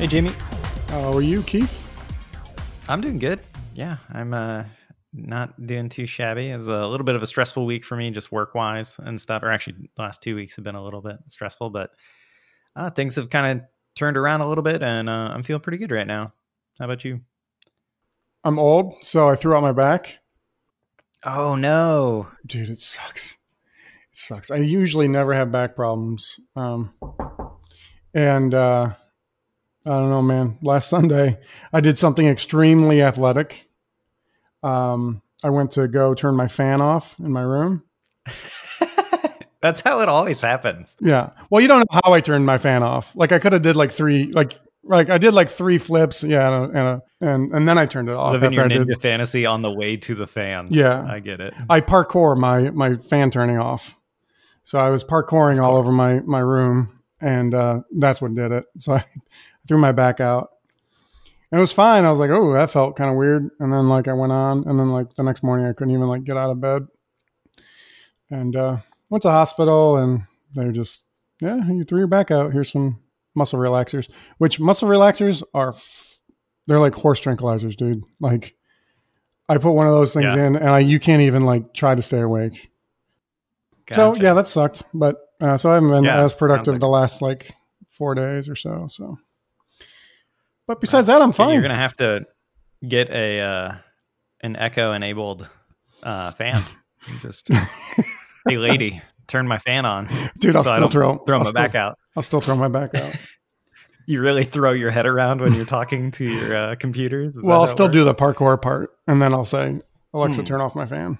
Hey, Jamie. How are you, Keith? I'm doing good. Yeah, I'm uh, not doing too shabby. It's a little bit of a stressful week for me, just work wise and stuff. Or actually, the last two weeks have been a little bit stressful, but uh, things have kind of turned around a little bit, and uh, I'm feeling pretty good right now. How about you? I'm old, so I threw out my back. Oh no, dude, it sucks. It sucks. I usually never have back problems, um, and uh, I don't know, man. Last Sunday, I did something extremely athletic. Um, I went to go turn my fan off in my room. That's how it always happens. Yeah. Well, you don't know how I turned my fan off. Like I could have did like three, like like I did like three flips, yeah, and a, and and then I turned it off. Living your ninja fantasy on the way to the fan. Yeah, I get it. I parkour my my fan turning off. So I was parkouring all over my my room, and uh, that's what did it. So I threw my back out. And it was fine. I was like, oh, that felt kind of weird. And then like I went on, and then like the next morning I couldn't even like get out of bed. And uh, went to the hospital, and they just yeah, you threw your back out. Here's some muscle relaxers, which muscle relaxers are, f- they're like horse tranquilizers, dude. Like, I put one of those things yeah. in, and I, you can't even like try to stay awake. Gotcha. So yeah, that sucked. But uh, so I haven't been yeah, as productive like- the last like four days or so. So, but besides that, I'm fine. You're gonna have to get a uh, an Echo enabled uh, fan. Just hey, lady, turn my fan on, dude. I'll so still throw throw I'll my still, back out. I'll still throw my back out. you really throw your head around when you're talking to your uh, computers. Is well, I'll still do the parkour part, and then I'll say, "Alexa, hmm. turn off my fan."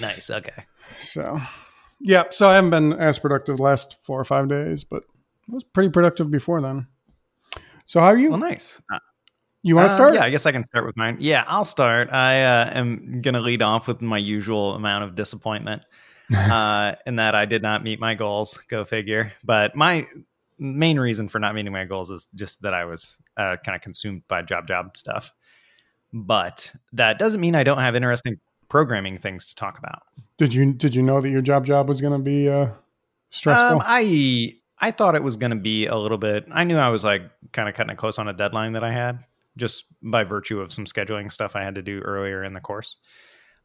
Nice. Okay. So, yeah. So I haven't been as productive the last four or five days, but I was pretty productive before then. So how are you? Well, nice. Uh, you want to uh, start? Yeah, I guess I can start with mine. Yeah, I'll start. I uh, am going to lead off with my usual amount of disappointment uh, in that I did not meet my goals. Go figure. But my main reason for not meeting my goals is just that I was uh, kind of consumed by job job stuff. But that doesn't mean I don't have interesting programming things to talk about. Did you did you know that your job job was going to be uh, stressful? Um, I I thought it was going to be a little bit. I knew I was like kind of cutting it close on a deadline that I had just by virtue of some scheduling stuff I had to do earlier in the course.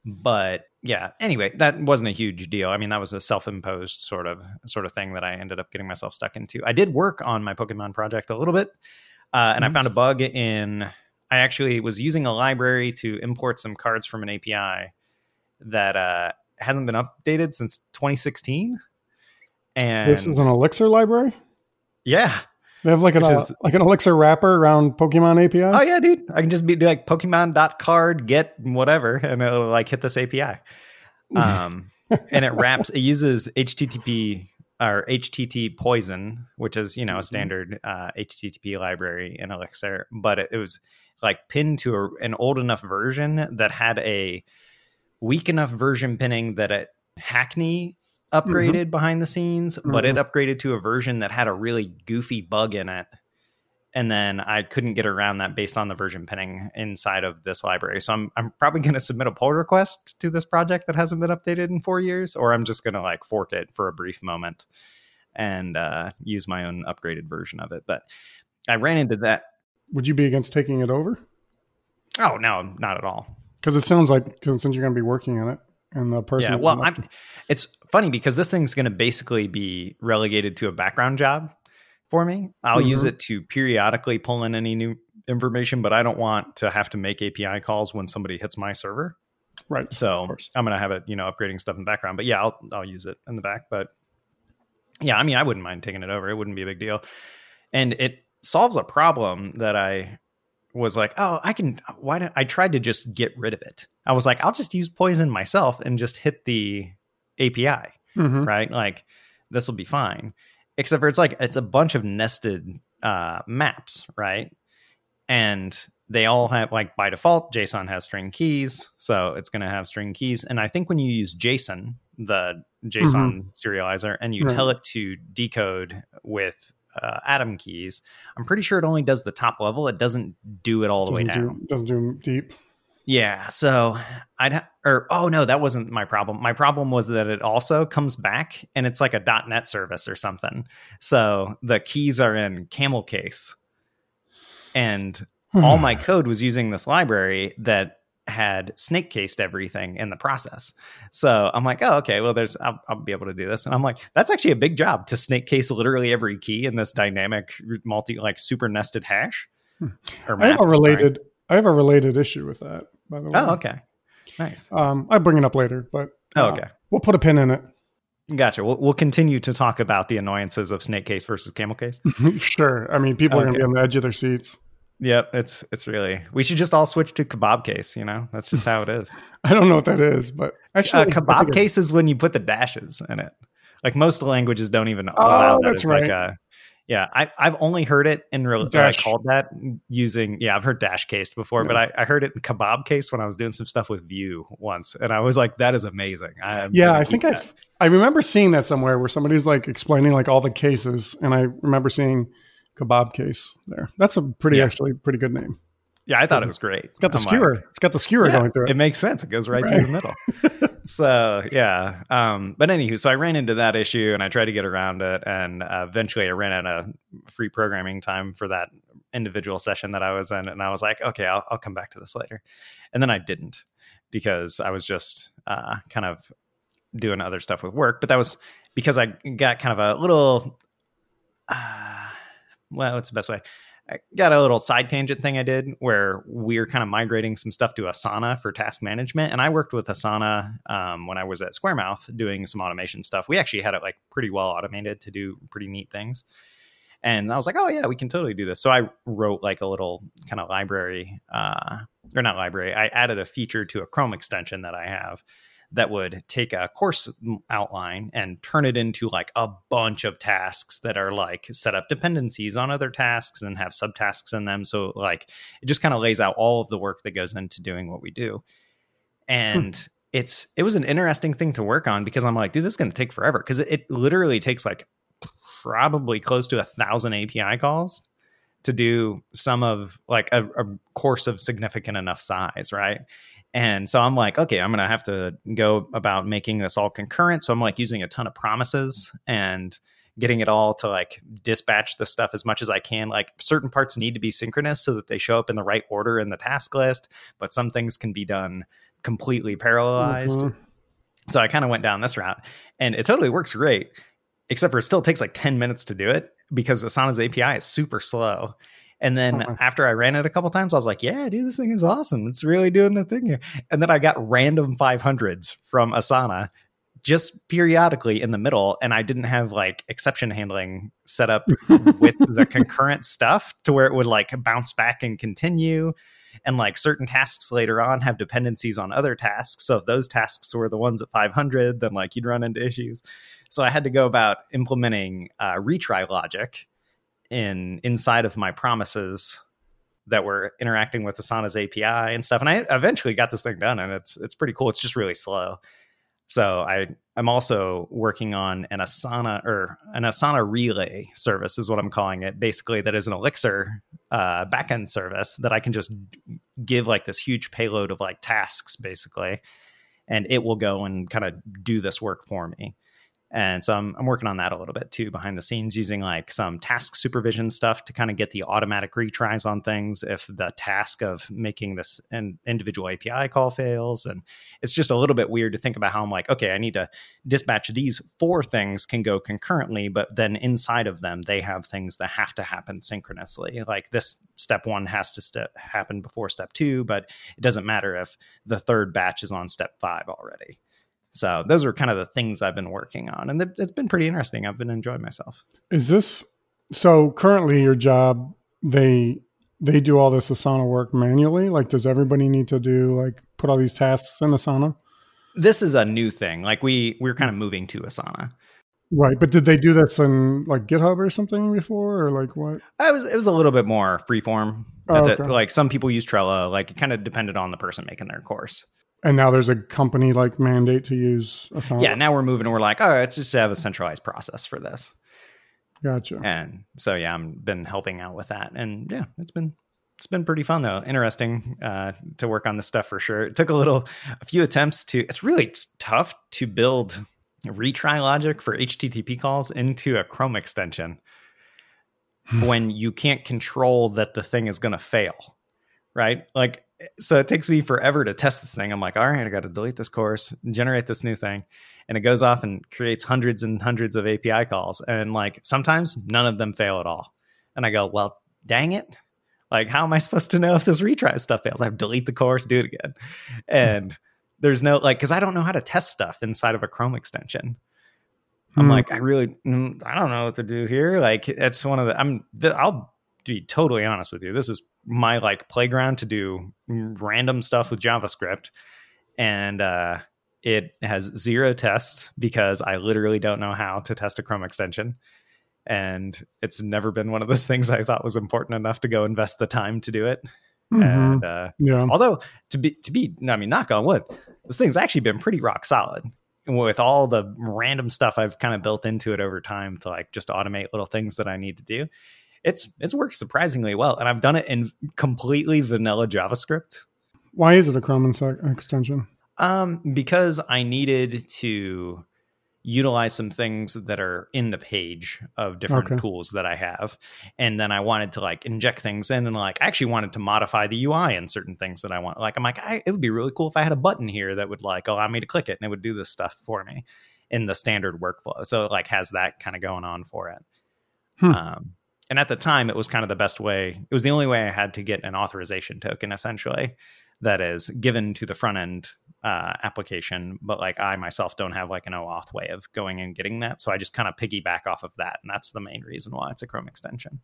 But yeah, anyway, that wasn't a huge deal. I mean, that was a self-imposed sort of sort of thing that I ended up getting myself stuck into. I did work on my Pokemon project a little bit, uh, and nice. I found a bug in. I actually was using a library to import some cards from an API that uh, hasn't been updated since 2016. And this is an Elixir library. Yeah, they have like an is, uh, like an Elixir wrapper around Pokemon API. Oh yeah, dude! I can just be like Pokemon.card get whatever, and it'll like hit this API. Um, and it wraps. It uses HTTP or HTTPoison, which is you know a mm-hmm. standard uh, HTTP library in Elixir, but it, it was like pinned to a, an old enough version that had a weak enough version pinning that it Hackney. Upgraded mm-hmm. behind the scenes, mm-hmm. but it mm-hmm. upgraded to a version that had a really goofy bug in it. And then I couldn't get around that based on the version pinning inside of this library. So I'm I'm probably going to submit a pull request to this project that hasn't been updated in four years, or I'm just going to like fork it for a brief moment and uh, use my own upgraded version of it. But I ran into that. Would you be against taking it over? Oh no, not at all. Because it sounds like since you're going to be working on it, and the person. Yeah, well, I'm, it's funny because this thing's going to basically be relegated to a background job for me. I'll mm-hmm. use it to periodically pull in any new information, but I don't want to have to make API calls when somebody hits my server. Right. So I'm going to have it, you know, upgrading stuff in the background. But yeah, I'll I'll use it in the back. But yeah, I mean, I wouldn't mind taking it over. It wouldn't be a big deal, and it solves a problem that I was like, oh, I can. Why don't I tried to just get rid of it? I was like, I'll just use poison myself and just hit the API, mm-hmm. right? Like this will be fine. Except for it's like it's a bunch of nested uh, maps, right? And they all have like by default, JSON has string keys, so it's going to have string keys. And I think when you use JSON, the JSON mm-hmm. serializer, and you right. tell it to decode with uh, atom keys. I'm pretty sure it only does the top level. It doesn't do it all the doesn't way down. Do, doesn't do deep. Yeah. So I'd ha- or oh no, that wasn't my problem. My problem was that it also comes back and it's like a .NET service or something. So the keys are in camel case. and all my code was using this library that had snake cased everything in the process. So I'm like, oh, okay, well, there's, I'll, I'll, be able to do this. And I'm like, that's actually a big job to snake case literally every key in this dynamic multi, like super nested hash. Hmm. Or map, I have a related, sorry. I have a related issue with that, by the way. Oh, okay. Nice. Um, I bring it up later, but uh, oh, okay. We'll put a pin in it. Gotcha. We'll, we'll continue to talk about the annoyances of snake case versus camel case. sure. I mean, people okay. are going to be on the edge of their seats. Yep, it's it's really. We should just all switch to kebab case. You know, that's just how it is. I don't know what that is, but actually, uh, kebab case is when you put the dashes in it. Like most languages don't even allow oh, that. That's right. Like a, yeah, I, I've only heard it in real. I called that using. Yeah, I've heard dash case before, but I, I heard it in kebab case when I was doing some stuff with Vue once, and I was like, "That is amazing." I yeah, I think I I remember seeing that somewhere where somebody's like explaining like all the cases, and I remember seeing kebab case there. That's a pretty yeah. actually pretty good name. Yeah, I thought it was great. It's got the I'm skewer. Like, it's got the skewer yeah, going through it. It makes sense. It goes right, right. through the middle. so yeah. Um, but anywho, so I ran into that issue and I tried to get around it, and uh, eventually I ran out of free programming time for that individual session that I was in, and I was like, okay, I'll, I'll come back to this later, and then I didn't because I was just uh, kind of doing other stuff with work. But that was because I got kind of a little. Uh, well, what's the best way? I got a little side tangent thing I did where we are kind of migrating some stuff to Asana for task management. And I worked with Asana um, when I was at Squaremouth doing some automation stuff. We actually had it like pretty well automated to do pretty neat things. And I was like, oh, yeah, we can totally do this. So I wrote like a little kind of library, uh, or not library. I added a feature to a Chrome extension that I have that would take a course outline and turn it into like a bunch of tasks that are like set up dependencies on other tasks and have subtasks in them. So like it just kind of lays out all of the work that goes into doing what we do. And hmm. it's it was an interesting thing to work on because I'm like, dude, this is going to take forever because it, it literally takes like probably close to a thousand API calls to do some of like a, a course of significant enough size, right? And so I'm like, okay, I'm going to have to go about making this all concurrent. So I'm like using a ton of promises and getting it all to like dispatch the stuff as much as I can. Like certain parts need to be synchronous so that they show up in the right order in the task list, but some things can be done completely parallelized. Mm-hmm. So I kind of went down this route and it totally works great, except for it still takes like 10 minutes to do it because Asana's API is super slow. And then uh-huh. after I ran it a couple times, I was like, yeah, dude, this thing is awesome. It's really doing the thing here. And then I got random 500s from Asana just periodically in the middle. And I didn't have like exception handling set up with the concurrent stuff to where it would like bounce back and continue. And like certain tasks later on have dependencies on other tasks. So if those tasks were the ones at 500, then like you'd run into issues. So I had to go about implementing uh, retry logic in inside of my promises that were interacting with Asana's API and stuff. And I eventually got this thing done, and it's it's pretty cool. It's just really slow. So I I'm also working on an Asana or an Asana relay service is what I'm calling it. Basically, that is an Elixir uh, backend service that I can just give like this huge payload of like tasks, basically, and it will go and kind of do this work for me. And so I'm, I'm working on that a little bit too behind the scenes using like some task supervision stuff to kind of get the automatic retries on things if the task of making this an individual API call fails. And it's just a little bit weird to think about how I'm like, okay, I need to dispatch these four things can go concurrently, but then inside of them, they have things that have to happen synchronously. Like this step one has to step, happen before step two, but it doesn't matter if the third batch is on step five already. So those are kind of the things I've been working on, and it's been pretty interesting. I've been enjoying myself. Is this so? Currently, your job they they do all this Asana work manually. Like, does everybody need to do like put all these tasks in Asana? This is a new thing. Like we we're kind of moving to Asana. Right, but did they do this in like GitHub or something before, or like what? It was it was a little bit more freeform. Oh, okay. Like some people use Trello. Like it kind of depended on the person making their course. And now there's a company like mandate to use Asana. Yeah, now we're moving and we're like, oh, let's just have a centralized process for this. Gotcha. And so yeah, I've been helping out with that, and yeah, it's been it's been pretty fun though, interesting uh, to work on this stuff for sure. It took a little, a few attempts to. It's really tough to build retry logic for HTTP calls into a Chrome extension. when you can't control that the thing is going to fail, right? Like, so it takes me forever to test this thing. I'm like, all right, I got to delete this course, generate this new thing. And it goes off and creates hundreds and hundreds of API calls. And like sometimes none of them fail at all. And I go, well, dang it. Like, how am I supposed to know if this retry stuff fails? I have to delete the course, do it again. And there's no like, because I don't know how to test stuff inside of a Chrome extension. I'm Hmm. like, I really, mm, I don't know what to do here. Like, it's one of the, I'm, the, I'll be totally honest with you. This is my like playground to do random stuff with JavaScript. And, uh, it has zero tests because I literally don't know how to test a Chrome extension. And it's never been one of those things I thought was important enough to go invest the time to do it. Mhm. And, uh, yeah. Although to be to be, I mean, knock on wood, this thing's actually been pretty rock solid. With all the random stuff I've kind of built into it over time to like just automate little things that I need to do, it's it's worked surprisingly well. And I've done it in completely vanilla JavaScript. Why is it a Chrome extension? Um, because I needed to utilize some things that are in the page of different Okay. tools that I have. And then I wanted to like inject things in and like I actually wanted to modify the UI in certain things that I want. Like I'm like, I, it would be really cool if I had a button here that would like allow me to click it and it would do this stuff for me in the standard workflow. So it like has that kind of going on for it. Hmm. Um, and at the time it was kind of the best way. It was the only way I had to get an authorization token essentially that is given to the front end uh, application, but like I myself don't have like an OAuth way of going and getting that. So I just kind of piggyback off of that. And that's the main reason why it's a Chrome extension.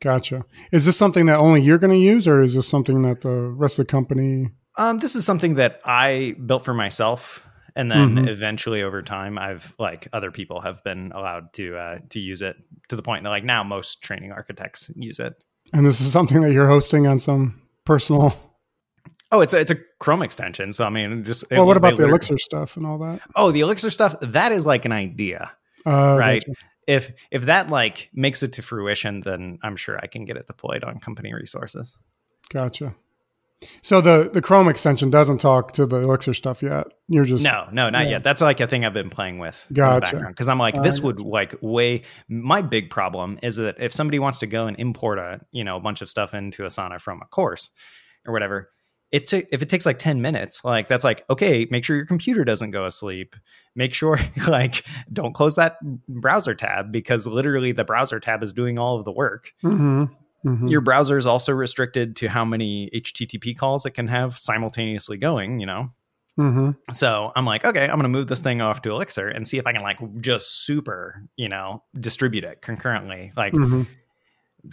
Gotcha. Is this something that only you're going to use, or is this something that the rest of the company? Um, this is something that I built for myself. And then Mhm. eventually over time, I've like other people have been allowed to uh, to use it to the point that like now most training architects use it. And this is something that you're hosting on some personal. Oh, it's a, it's a Chrome extension. So I mean, just it- Well, what about the Elixir stuff and all that? Oh, the Elixir stuff that is like an idea. Uh, Right. gotcha. if if that like makes it to fruition then i'm sure i can get it deployed on company resources Gotcha. So the the Chrome extension doesn't talk to the Elixir stuff yet. You're just no no not Yeah. yet that's like a thing i've been playing with in Gotcha. because i'm like this gotcha. would like way my big problem is that if somebody wants to go and import a you know a bunch of stuff into asana from a course or whatever it took if it takes like 10 minutes like that's like okay make sure your computer doesn't go asleep make sure like don't close that browser tab because literally the browser tab is doing all of the work Mhm. Mhm. your browser is also restricted to how many http calls it can have simultaneously going you know Mhm. so i'm like okay i'm going to move this thing off to elixir and see if i can like just super you know distribute it concurrently like Mhm.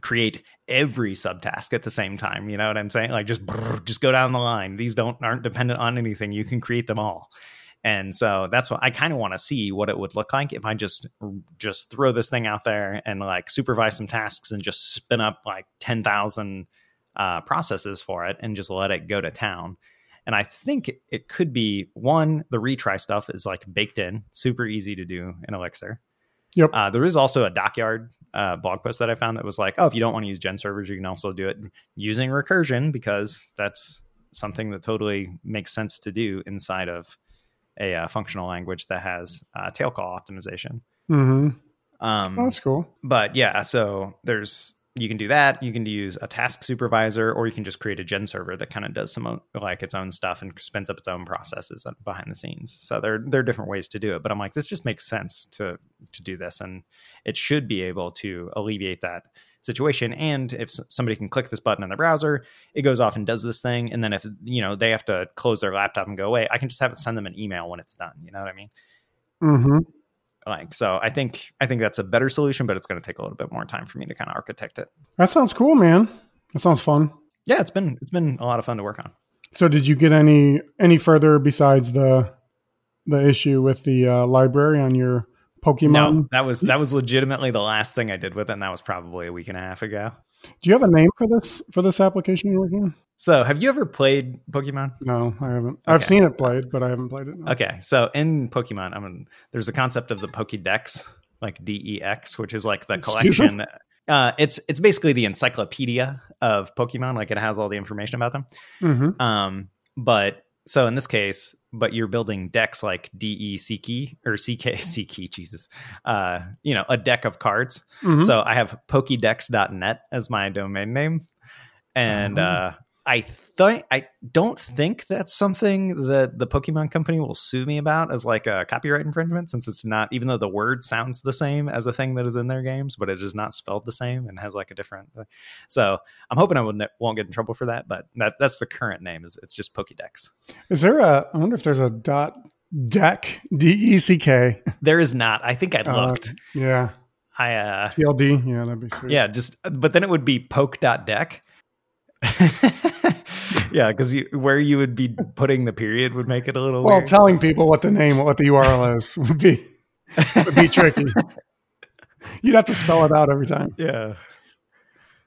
create every subtask at the same time you know what i'm saying like just brrr, just go down the line these don't aren't dependent on anything you can create them all and so that's what i kind of want to see what it would look like if i just just throw this thing out there and like supervise some tasks and just spin up like 10,000 uh, processes for it and just let it go to town and i think it could be one the retry stuff is like baked in super easy to do in elixir Yep. uh, there is also a dockyard uh, blog post that I found that was like, oh, if you don't want to use GenServers, you can also do it using recursion because that's something that totally makes sense to do inside of a uh, functional language that has uh, tail call optimization. Mhm. Um, Oh, that's cool. but yeah, so there's you can do that. You can use a task supervisor, or you can just create a GenServer that kind of does some like its own stuff and spins up its own processes behind the scenes. So there there are different ways to do it. But I'm like, this just makes sense to to do this, and it should be able to alleviate that situation. And if somebody can click this button in the browser, it goes off and does this thing. And then if you know they have to close their laptop and go away, I can just have it send them an email when it's done. You know what I mean? Mm-hmm. Like so, I think I think that's a better solution, but it's going to take a little bit more time for me to kind of architect it. That sounds cool, man. That sounds fun. yeah, it's been it's been a lot of fun to work on. So, did you get any any further besides the the issue with the uh, library on your Pokemon? No, that was that was legitimately the last thing I did with it, and that was probably a week and a half ago. Do you have a name for this for this application you're working on? So, have you ever played Pokemon? No, I haven't. I've seen it played, but I haven't played it. no. Okay, so in Pokemon, I mean, there's a concept of the Pokédex, like D E X, which is like the Excuse me? collection. Uh, it's it's basically the encyclopedia of Pokemon. Like it has all the information about them. Mhm. Um, but so in this case, but you're building decks like DE key or CK C Jesus, uh, you know, a deck of cards. Mhm. So I have Pokédex.net as my domain name, and Oh. uh, I think I don't think that's something that the Pokemon company will sue me about as like a copyright infringement, since it's not. Even though the word sounds the same as a thing that is in their games, but it is not spelled the same and has like a different. So I'm hoping I won't get in trouble for that. But that that's the current name. Is it's just Pokédex. Is there a? I wonder if there's a dot deck D E C K. There is not. I think I Uh, looked. Yeah, I uh TLD. Yeah, that'd be sweet. yeah, just but then it would be poke.deck. yeah, because where you would be putting the period would make it a little Well, weird. telling people what the name, what the URL is, would be would be tricky. You'd have to spell it out every time. yeah.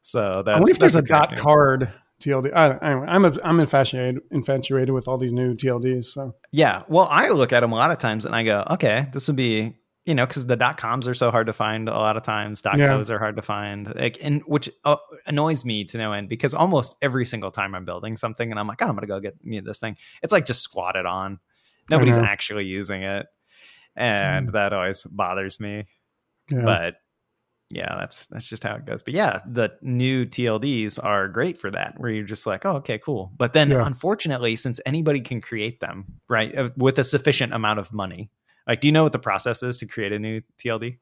So that's I that's there's a dot name. card TLD. I, anyway, I'm a, I'm infatuated infatuated with all these new TLDs. So Yeah. Well, I look at them a lot of times and I go, okay, this would be, you know, because the dot coms are so hard to find a lot of times. Dot Yeah. cos are hard to find. Like, and which uh, annoys me to no end because almost every single time I'm building something and I'm like, oh, I'm going to go get me this thing, it's like just squatted on. Nobody's actually using it. And Mm. that always bothers me. yeah, But yeah, that's that's just how it goes. But yeah, the new TLDs are great for that, where you're just like, oh, okay, cool. But then, Yeah. unfortunately, since anybody can create them, right, uh, with a sufficient amount of money, like, do you know what the process is to create a new TLD?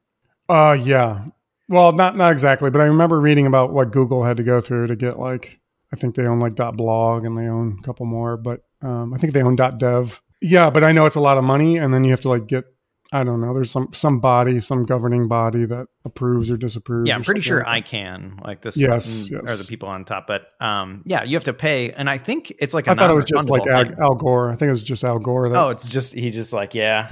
uh, yeah. Well, not not exactly, but I remember reading about what Google had to go through to get like I think they own like .blog and they own a couple more, but um, I think they own .dot .dev. Yeah, but I know it's a lot of money, and then you have to like get I don't know. There's some some body, some governing body that approves or disapproves. Yeah, I'm pretty sure like I can. Like this, Yes, mm, are the people on top. But um, yeah, you have to pay, and I think it's like a I thought it was just like Al. Al Gore. I think it was just Al Gore. That, Oh, it's just he just like yeah.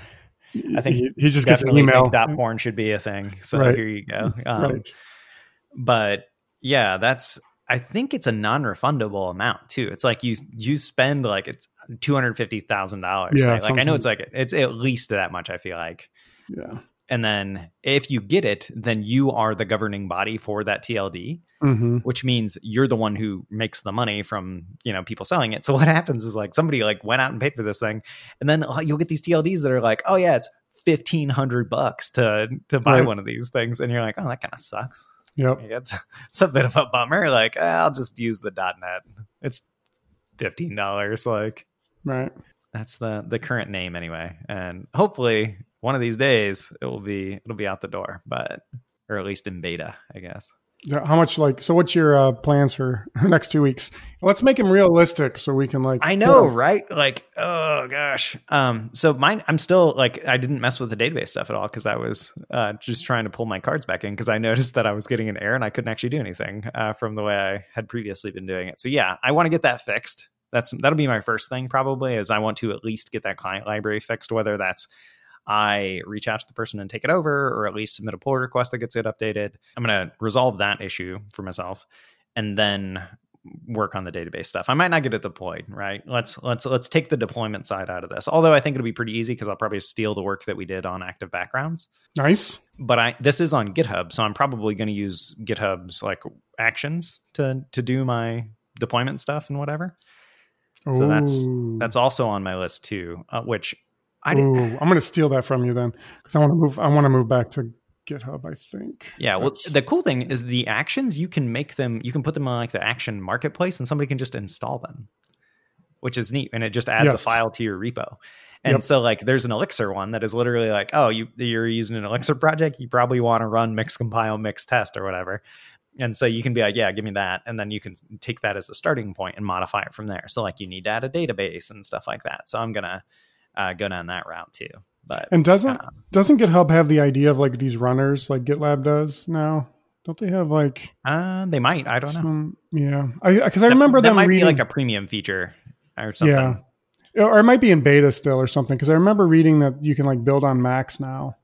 I think he, he just gets an email. that porn should be a thing. So Right. here you go. Um, right. but yeah that's i think it's a non-refundable amount too it's like you you spend like it's $250000 Yeah, say. like i know it's like it's at least that much i feel like Yeah. And then if you get it then you are the governing body for that tld hmm which means you're the one who makes the money from you know people selling it so what happens is like somebody like went out and paid for this thing and then uh, you'll get these tlds that are like oh yeah it's 1500 bucks to to buy Right. one of these things and you're like oh that kind of sucks Yep. it's, it's a bit of a bummer. Like, eh, I'll just use the .net. It's fifteen dollars. Like, Right. that's the the current name anyway. And hopefully, one of these days, it will be it'll be out the door. But or at least in beta, I guess. Yeah, How much like so? What's your uh, plans for the next two weeks? Let's make them realistic so we can like. I know, right? Like, oh gosh. Um, so mine, I'm still like, I didn't mess with the database stuff at all because I was uh, just trying to pull my cards back in because I noticed that I was getting an error and I couldn't actually do anything uh, from the way I had previously been doing it. So yeah, I want to get that fixed. That's that'll be my first thing probably is I want to at least get that client library fixed, whether that's I reach out to the person and take it over, or at least submit a pull request that gets it updated. I'm going to resolve that issue for myself, and then work on the database stuff. I might not get it deployed, right? Let's let's let's take the deployment side out of this. Although I think it'll be pretty easy because I'll probably steal the work that we did on active backgrounds. Nice. But I this is on GitHub, so I'm probably going to use GitHub's like actions to to do my deployment stuff and whatever. So that's- That's also on my list too, uh, which I did. Ooh, I'm going to steal that from you then because I want to move. I want to move back to GitHub. I think. Yeah, well, That's- the cool thing is the actions you can make them. You can put them on like the action marketplace, and somebody can just install them, which is neat, and it just adds a file to your repo. And Yep. so, like, there's an Elixir one that is literally like, oh, you you're using an Elixir project, you probably want to run mix compile mix test or whatever. And so you can be like, yeah, give me that, and then you can take that as a starting point and modify it from there. So like, you need to add a database and stuff like that. So I'm gonna uh, go down that route too. But And doesn't um, doesn't GitHub have the idea of like these runners like GitLab does now? Don't they have like uh, they might. I don't know. Yeah, I because I That- remember that them might reading. be like a premium feature or something. Yeah. or it might be in beta still or something because I remember reading that you can like build on Macs now.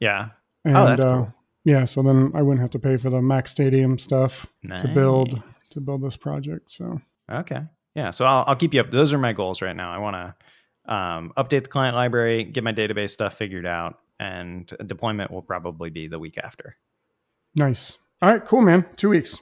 Yeah. And, Oh, that's uh, cool. Yeah, so then I wouldn't have to pay for the MacStadium stuff Nice. to build to build this project. So Okay. Yeah. So I'll, I'll keep you up. Those are my goals right now. I want to um, update the client library, get my database stuff figured out, and deployment will probably be the week after. nice. All right, cool, man. Two weeks.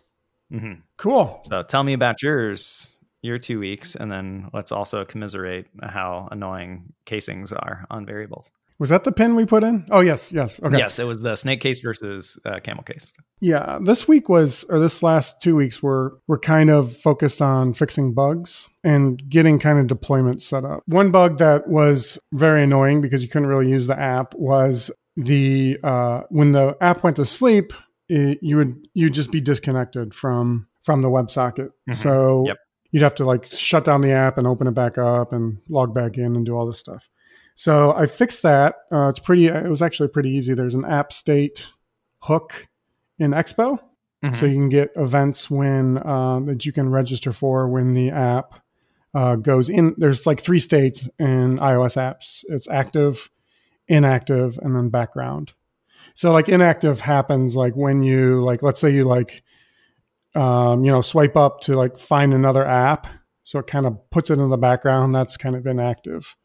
Mm-hmm. Cool. So tell me about yours. your two weeks, and then let's also commiserate how annoying casings are on variables. Was that the pin we put in? Oh yes, yes. Okay. Yes, it was the snake case versus uh, camel case. Yeah, this week was, or this last two weeks were were kind of focused on fixing bugs and getting kind of deployment set up. One bug that was very annoying because you couldn't really use the app was the uh, when the app went to sleep, it, you would you'd just be disconnected from from the WebSocket. Mm-hmm. So yep. you'd have to like shut down the app and open it back up and log back in and do all this stuff. So I fixed that. Uh, it's pretty. It was actually pretty easy. There's an app state hook in Expo, mm-hmm. so you can get events when uh, that you can register for when the app uh, goes in. There's like three states in iOS apps. It's active, inactive, and then background. So like inactive happens like when you like let's say you like um, you know swipe up to like find another app, so it kind of puts it in the background. That's kind of inactive.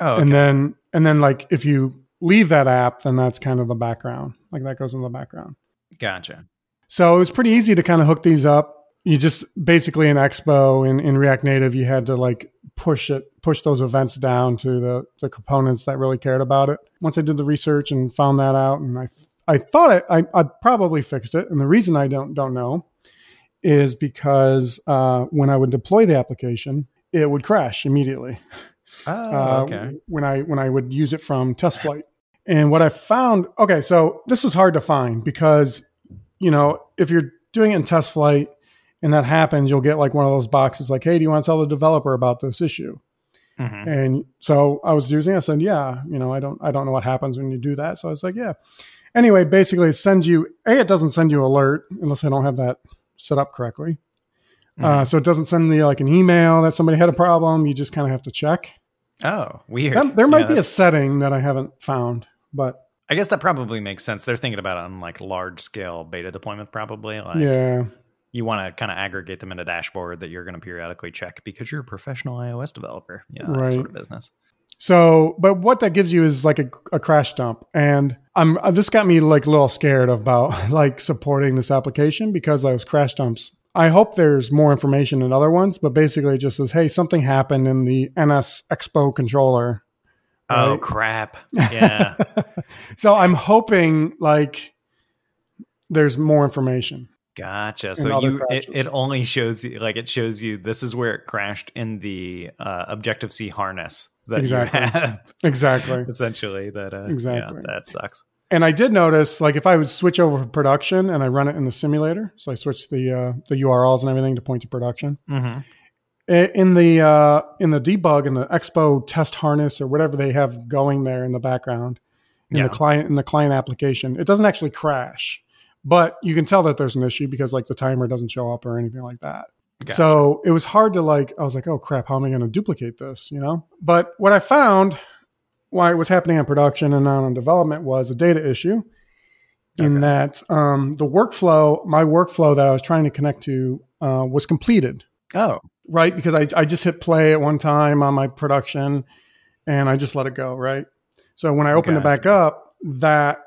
Oh, okay. and then and then like if you leave that app, then that's kind of the background. Like that goes in the background. Gotcha. So it was pretty easy to kind of hook these up. You just basically in Expo in, in React Native, you had to like push it, push those events down to the the components that really cared about it. Once I did the research and found that out, and I I thought it, I I probably fixed it. And the reason I don't don't know is because uh, when I would deploy the application, it would crash immediately. Oh, uh, when I when I would use it from TestFlight. And what I found, okay, so this was hard to find because, you know, if you're doing it in TestFlight and that happens, you'll get like one of those boxes like, hey, do you want to tell the developer about this issue? Mm-hmm. And so I was using it. I said, yeah, you know, I don't, I don't know what happens when you do that. So I was like, yeah. Anyway, basically it sends you, A, it doesn't send you alert unless I don't have that set up correctly. Mm-hmm. Uh, so it doesn't send me like an email that somebody had a problem. You just kind of have to check. Oh, weird. That, there might yeah. be a setting that I haven't found, but I guess that probably makes sense. They're thinking about it on like large scale beta deployment, probably. Like, yeah. You want to kind of aggregate them in a dashboard that you're going to periodically check because you're a professional iOS developer, you know, right. that sort of business. So, but what that gives you is like a, a crash dump, and I'm uh, this got me like a little scared about like supporting this application because those crash dumps I hope there's more information in other ones, but basically it just says, hey, something happened in the NS Expo controller. Oh, crap. Yeah. so I'm hoping like there's more information. Gotcha. So you it, it, only shows you like it shows you this is where it crashed in the uh, Objective C harness that exactly. you have. exactly. Essentially that uh, exactly. Yeah, that sucks and I did notice, like, if I would switch over to production and I run it in the simulator, so I switch the uh, the URLs and everything to point to production. Mm-hmm. In the uh, in the debug in the Expo test harness or whatever they have going there in the background in yeah. the client in the client application, it doesn't actually crash, but you can tell that there's an issue because like the timer doesn't show up or anything like that. Gotcha. So it was hard to like. I was like, oh crap, how am I going to duplicate this? You know. But what I found why it was happening on production and not on development was a data issue in okay. that um, the workflow, my workflow that I was trying to connect to uh, was completed. Oh. Right. Because I, I just hit play at one time on my production and I just let it go. Right. So when I opened it back up, that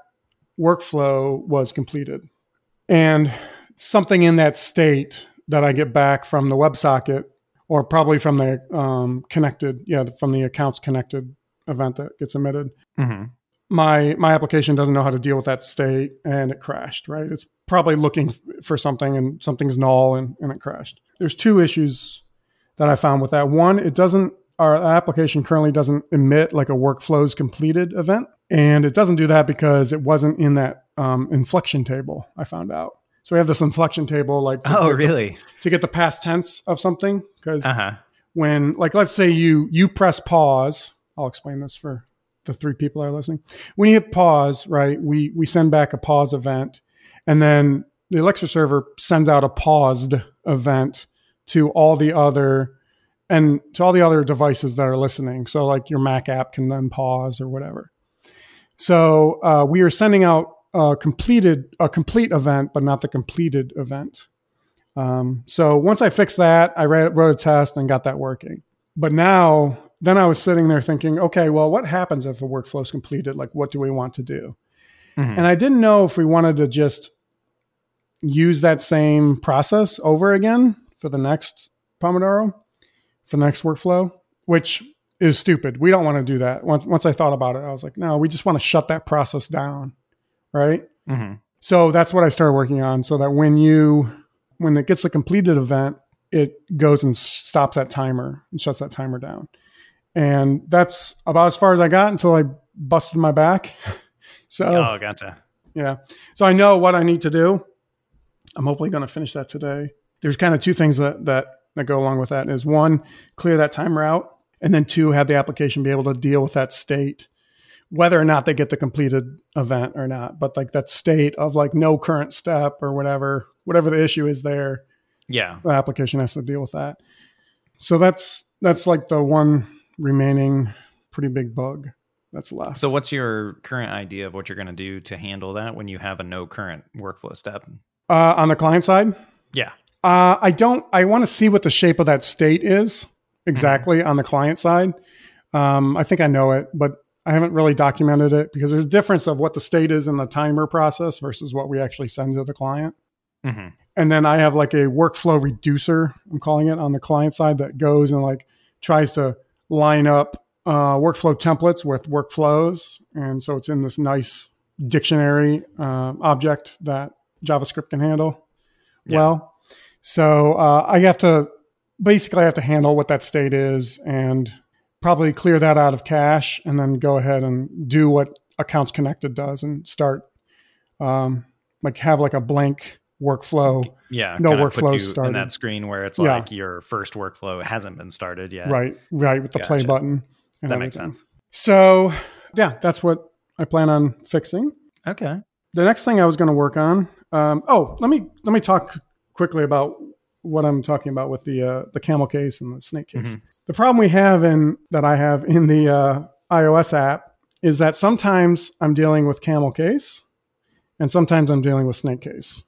workflow was completed. And something in that state that I get back from the WebSocket or probably from the um, connected, yeah, from the accounts connected event that gets emitted. Mm-hmm. My my application doesn't know how to deal with that state, and it crashed. Right, it's probably looking for something, and something's null, and, and it crashed. There's two issues that I found with that. One, it doesn't our application currently doesn't emit like a workflows completed event, and it doesn't do that because it wasn't in that um, inflection table. I found out. So we have this inflection table, like oh, really, the, to get the past tense of something because. Uh-huh when like let's say you you press pause I'll explain this for the three people that are listening. When you hit pause, right, we we send back a pause event, and then the Elixir server sends out a paused event to all the other and to all the other devices that are listening. So like your Mac app can then pause or whatever. So uh, we are sending out a completed a complete event, but not the completed event. Um, so once I fixed that, I wrote, wrote a test and got that working. But now then I was sitting there thinking, okay, well, what happens if a workflow is completed? Like, what do we want to do? Mm-hmm. And I didn't know if we wanted to just use that same process over again for the next Pomodoro for the next workflow, which is stupid. We don't want to do that. Once, once I thought about it, I was like, no, we just want to shut that process down. Right. Mm-hmm. So that's what I started working on so that when you, when it gets a completed event, it goes and stops that timer and shuts that timer down. And that's about as far as I got until I busted my back. So, Oh, gotcha. yeah. So I know what I need to do. I'm hopefully going to finish that today. There's kind of two things that, that, that go along with that is one, clear that timer out. And then two, have the application be able to deal with that state, whether or not they get the completed event or not. But like that state of like no current step or whatever, whatever the issue is there, Yeah. the application has to deal with that. So that's that's like the one remaining pretty big bug that's left. So, what's your current idea of what you're going to do to handle that when you have a no current workflow step? uh, on the client side, Yeah. uh, I don't. I want to see what the shape of that state is exactly on the client side. Um, I think I know it, but I haven't really documented it because there's a difference of what the state is in the timer process versus what we actually send to the client. hmm And then I have like a workflow reducer, I'm calling it on the client side that goes and like tries to line up uh, workflow templates with workflows. And so it's in this nice dictionary um, object that JavaScript can handle Yeah. well. So uh, I have to basically I have to handle what that state is and probably clear that out of cache and then go ahead and do what accounts connected does and start um, like have like a blank workflow Yeah. No kinda workflows started. in that screen where it's Yeah. like your first workflow hasn't been started yet. right right with the play button That makes sense. so yeah that's what i plan on fixing Okay. the next thing i was going to work on um, oh let me let me talk quickly about what i'm talking about with the uh, the camel case and the snake case Mhm. the problem we have in that i have in the uh, ios app is that sometimes i'm dealing with camel case and sometimes i'm dealing with snake case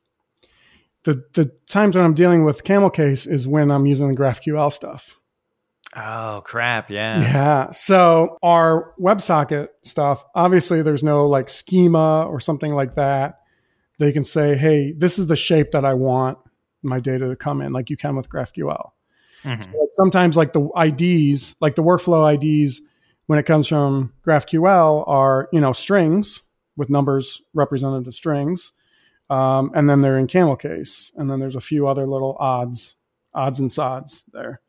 the the times when i'm dealing with camel case is when i'm using the graphql stuff Oh crap! Yeah. yeah. So our WebSocket stuff, obviously there's no like schema or something like that. They can say, hey, this is the shape that I want my data to come in, like you can with GraphQL. Mhm. So, like, sometimes like the IDs, like the workflow IDs, when it comes from GraphQL are, you know, strings with numbers represented as strings. Um, and then they're in camel case. And then there's a few other little odds, odds and sods there.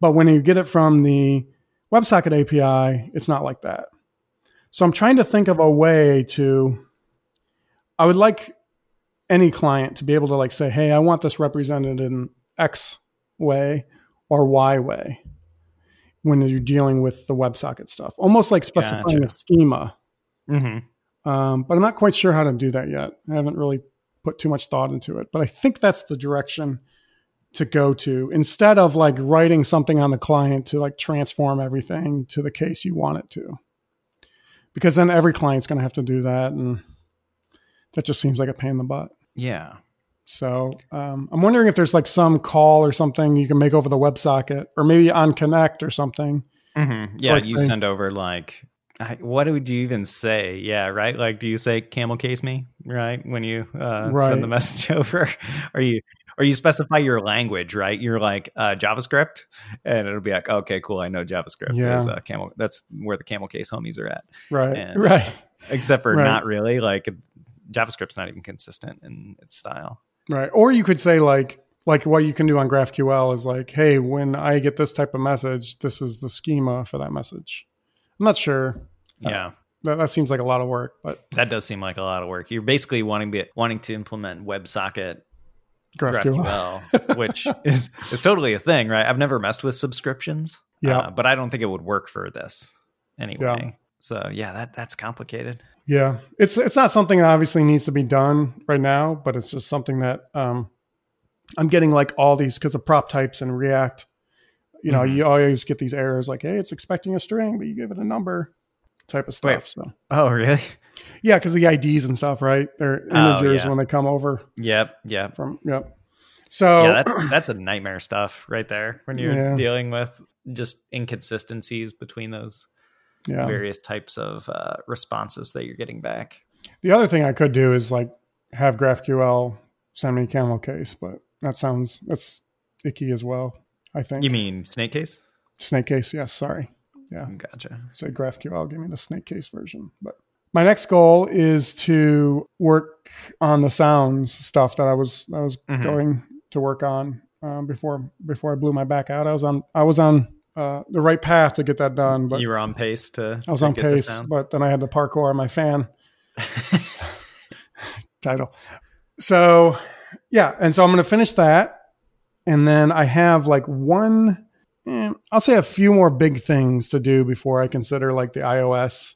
But when you get it from the WebSocket API, it's not like that. So I'm trying to think of a way to, I would like any client to be able to like say, hey, I want this represented in X way or Y way when you're dealing with the WebSocket stuff, almost like specifying Gotcha. a schema. Mm-hmm. Um, but I'm not quite sure how to do that yet. I haven't really put too much thought into it, but I think that's the direction to go to instead of like writing something on the client to like transform everything to the case you want it to. Because then every client's going to have to do that. And that just seems like a pain in the butt. Yeah. So um, I'm wondering if there's like some call or something you can make over the WebSocket or maybe on Connect or something. Mm-hmm. Yeah. Like You send over like, I, what would you even say? Yeah. Right. Like, do you say camel case me? Right. When you uh, Right. send the message over, or you or you specify your language, right? You're like uh, JavaScript, and it'll be like, okay, cool. I know JavaScript Yeah. is uh, camel. That's where the camel case homies are at. Right. And- right. Except for Right. not really. Like JavaScript's not even consistent in its style. Right. Or you could say like like what you can do on GraphQL is like, hey, when I get this type of message, this is the schema for that message. I'm not sure. Uh, Yeah. That, that seems like a lot of work, but That does seem like a lot of work. You're basically wanting to wanting to implement WebSocket GraphQL. GraphQL, which is is totally a thing, right? I've never messed with subscriptions, Yeah. uh, but I don't think it would work for this anyway. Yeah. So yeah, that that's complicated. Yeah. It's it's not something that obviously needs to be done right now, but it's just something that um I'm getting like all these because of prop types and React. You know, Mhm. you always get these errors like, hey, it's expecting a string, but you give it a number type of stuff. Wait. So Oh really? yeah, because the IDs and stuff, right? They're Oh, integers yeah. when they come over Yep, yep. from yep. So yeah, that's that's a nightmare stuff right there when you're Yeah. dealing with just inconsistencies between those yeah. various types of uh, responses that you're getting back. The other thing I could do is like have GraphQL send me a camel case, but that sounds that's icky as well. I think. You mean snake case? snake case? Yes. Sorry. Yeah. Gotcha. Say GraphQL, give me the snake case version. But my next goal is to work on the sounds stuff that I was I was Mhm. going to work on um, before before I blew my back out. I was on I was on uh, the right path to get that done, but you were on pace to. I was to on pace. But then I had to parkour my fan title. So yeah, and so I'm going to finish that, and then I have like one. eh, I'll say a few more big things to do before I consider like the iOS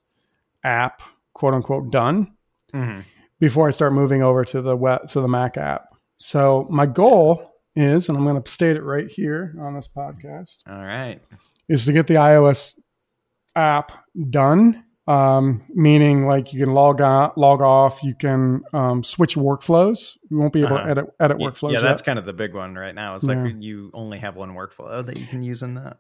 app, quote unquote, done. Mhm. Before I start moving over to the web to the Mac app. So my goal is, and I'm going to state it right here on this podcast, All right. is to get the iOS app done. Um, meaning like you can log on, log off, you can um, switch workflows. You won't be able Uh-huh. to edit edit workflows. Yeah, yet. that's kind of the big one right now. It's Yeah. like you only have one workflow that you can use in that.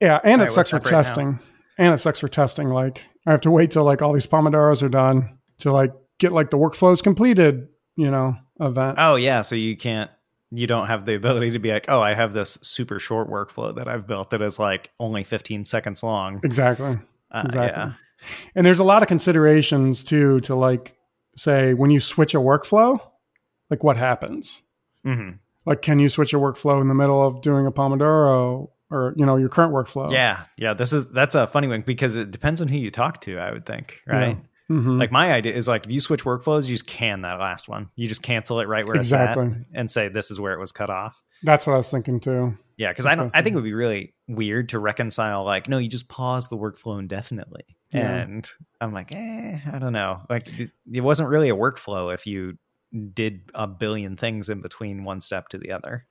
yeah, and it sucks for app right now. testing. and it sucks for testing. Like I have to wait till like all these pomodoros are done to like get like the workflows completed. You know, event. Oh yeah, so you can't you don't have the ability to be like, "Oh, I have this super short workflow that I've built that is like only 15 seconds long." Exactly. Uh, Exactly. yeah. And there's a lot of considerations too to like say when you switch a workflow, like what happens? Mhm. Like can you switch a workflow in the middle of doing a Pomodoro or you know your current workflow? Yeah. Yeah, this is that's a funny one because it depends on who you talk to, I would think, right? Mhm. Like my idea is like if you switch workflows, you just can that last one. You just cancel it right where Exactly. it's at and say this is where it was cut off. That's what I was thinking too. Yeah, because I don't. I think it would be really weird to reconcile. Like, no, you just pause the workflow indefinitely, Yeah. and I'm like, eh, I don't know. Like, it wasn't really a workflow if you did a billion things in between one step to the other.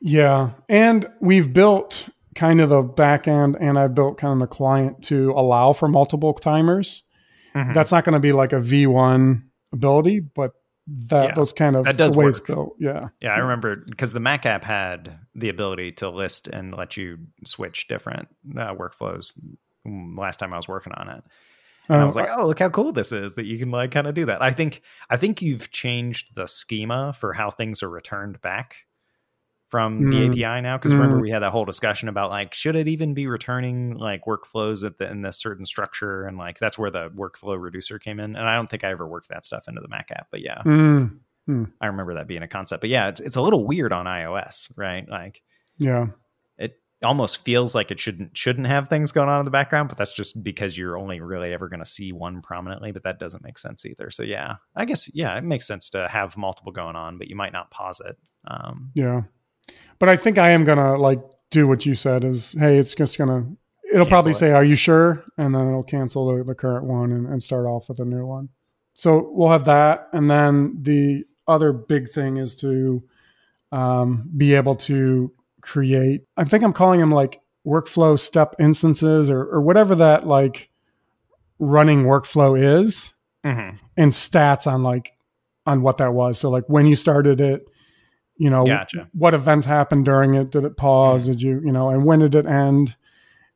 Yeah. And we've built kind of the back end and I've built kind of the client to allow for multiple timers. Mhm. That's not going to be like a V1 ability, but that Yeah, those kind of that does the way it's work. built. Yeah. Yeah, I remember because the Mac app had the ability to list and let you switch different uh, workflows. Last time I was working on it, and I was Uh, like, "Oh, look how cool this is that you can like kind of do that." I think I think you've changed the schema for how things are returned back from the Mm. API now. Because remember, Mm. we had that whole discussion about like, should it even be returning like workflows at the, in this certain structure, and like that's where the workflow reducer came in. And I don't think I ever worked that stuff into the Mac app, but yeah, mm, I remember that being a concept. But yeah, it's it's a little weird on iOS, right? Like yeah. it almost feels like it shouldn't shouldn't have things going on in the background, but that's just because you're only really ever going to see one prominently. But that doesn't make sense either. So yeah, I guess yeah, it makes sense to have multiple going on, but you might not pause it. Um, Yeah. But I think I am going to like do what you said is, hey, it's just going to, it'll Cancel probably it. say, are you sure? And then it'll cancel the, the current one and, and start off with a new one. So we'll have that. And then the other big thing is to um, be able to create, I think I'm calling them like workflow step instances or, or whatever that like running workflow is mhm. and stats on like on what that was. So like when you started it, you know, Gotcha. what events happened during it? Did it pause? Did you, you know, and when did it end?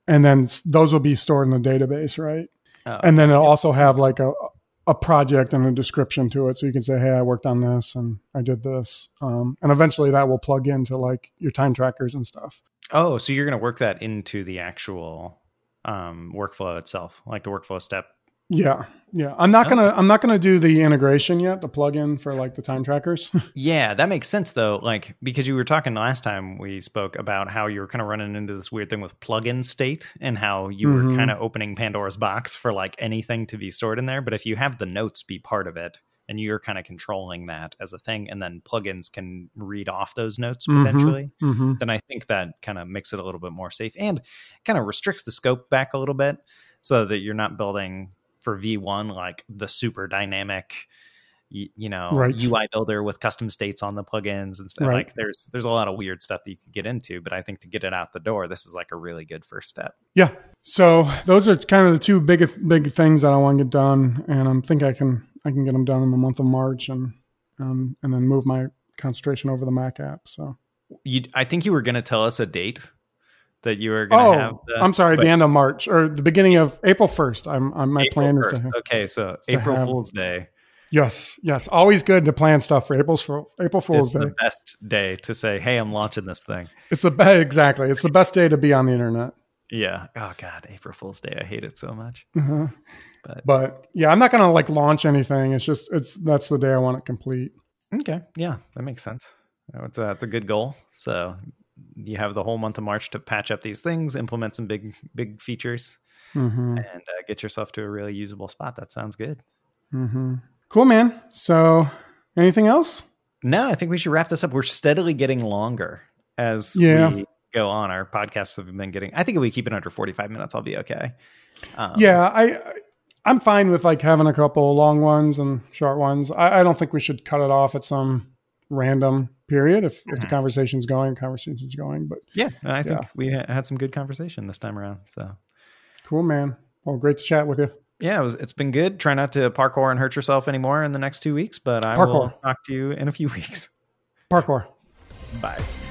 And then those will be stored in the database, right? Oh, And then it'll also have like a a project and a description to it, so you can say, "Hey, I worked on this and I did this," um, and eventually that will plug into like your time trackers and stuff. oh, so you're going to work that into the actual um, workflow itself, like the workflow step. Yeah, yeah. I'm not Oh. gonna I'm not gonna do the integration yet, the plugin for like the time trackers. Yeah, that makes sense though. Like because you were talking last time we spoke about how you were kind of running into this weird thing with plugin state and how you Mhm. were kind of opening Pandora's box for like anything to be stored in there. But if you have the notes be part of it and you're kind of controlling that as a thing, and then plugins can read off those notes Mhm. potentially, mm-hmm. then I think that kind of makes it a little bit more safe and kind of restricts the scope back a little bit so that you're not building for V1 like the super dynamic y- you know Right. UI builder with custom states on the plugins and stuff Right. like there's there's a lot of weird stuff that you could get into but I think to get it out the door this is like a really good first step. Yeah. So those are kind of the two big big things that I want to get done, and I think I can I can get them done in the month of March, and um, and then move my concentration over the Mac app. So You I think you were going to tell us a date that you were going to have oh, the, I'm sorry, but the end of March or the beginning of April first. I'm, I'm my April plan is 1st. to Okay, so April have- Fool's Day. Yes, yes. Always good to plan stuff for April's for April Fool's it's Day. the best day to say, "Hey, I'm launching this thing." It's the best exactly. It's the best day to be on the internet. Yeah. Oh God, April Fool's Day. I hate it so much. Uh-huh. But, But yeah, I'm not gonna like launch anything. It's just it's that's the day I want it complete. okay, yeah, that makes sense. That's a, that's a good goal. So you have the whole month of March to patch up these things, implement some big big features, hmm and uh, get yourself to a really usable spot. That sounds good. hmm Cool, man. So anything else? No, I think we should wrap this up. We're steadily getting longer as Yeah. we go on. Our podcasts have been getting. I think if we keep it under 45 minutes, I'll be okay. Um, yeah, I I'm fine with like having a couple long ones and short ones. I, I don't think we should cut it off at some random period if, if the Mhm. conversation's going, conversation's going. But yeah. and I think Yeah. we had some good conversation this time around. So cool, man. Well, great to chat with you. yeah, it was, it's been good. Try not to parkour and hurt yourself anymore in the next two weeks, but I will talk to you in a few weeks. Parkour. Bye.